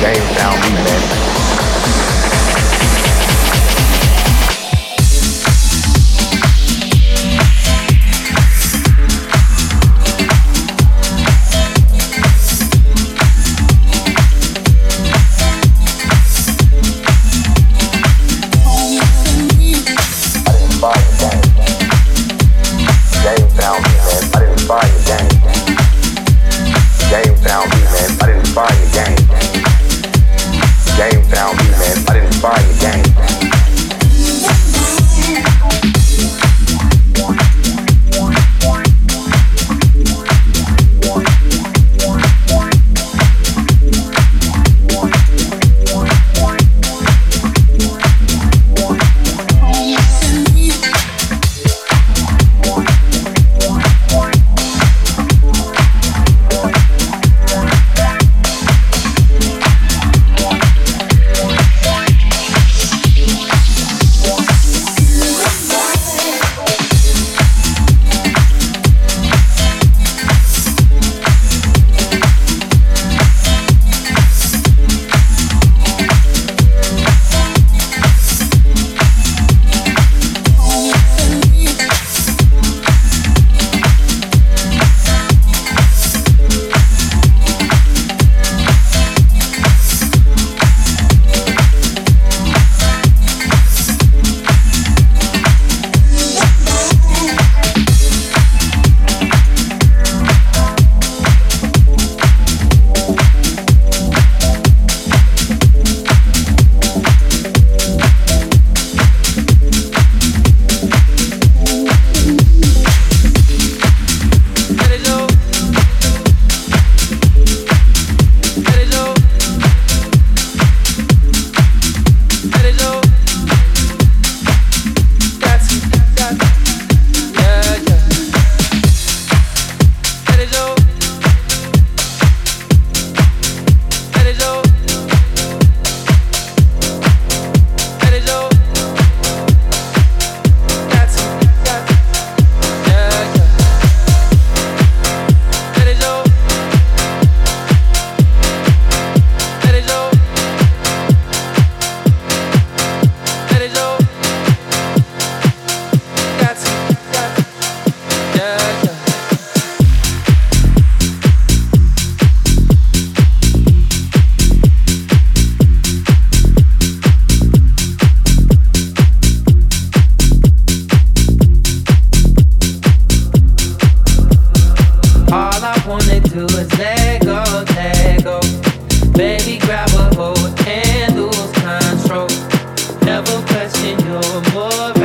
game found me, man. South,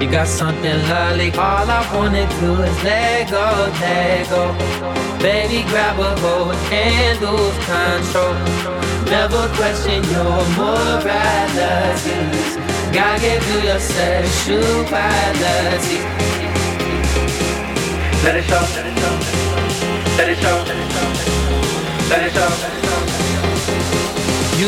You got something lovely. All I wanna do is let go, let go. Baby, grab a hold and lose control. Never question your morality. God gave you your sexuality. Let it show, let it show,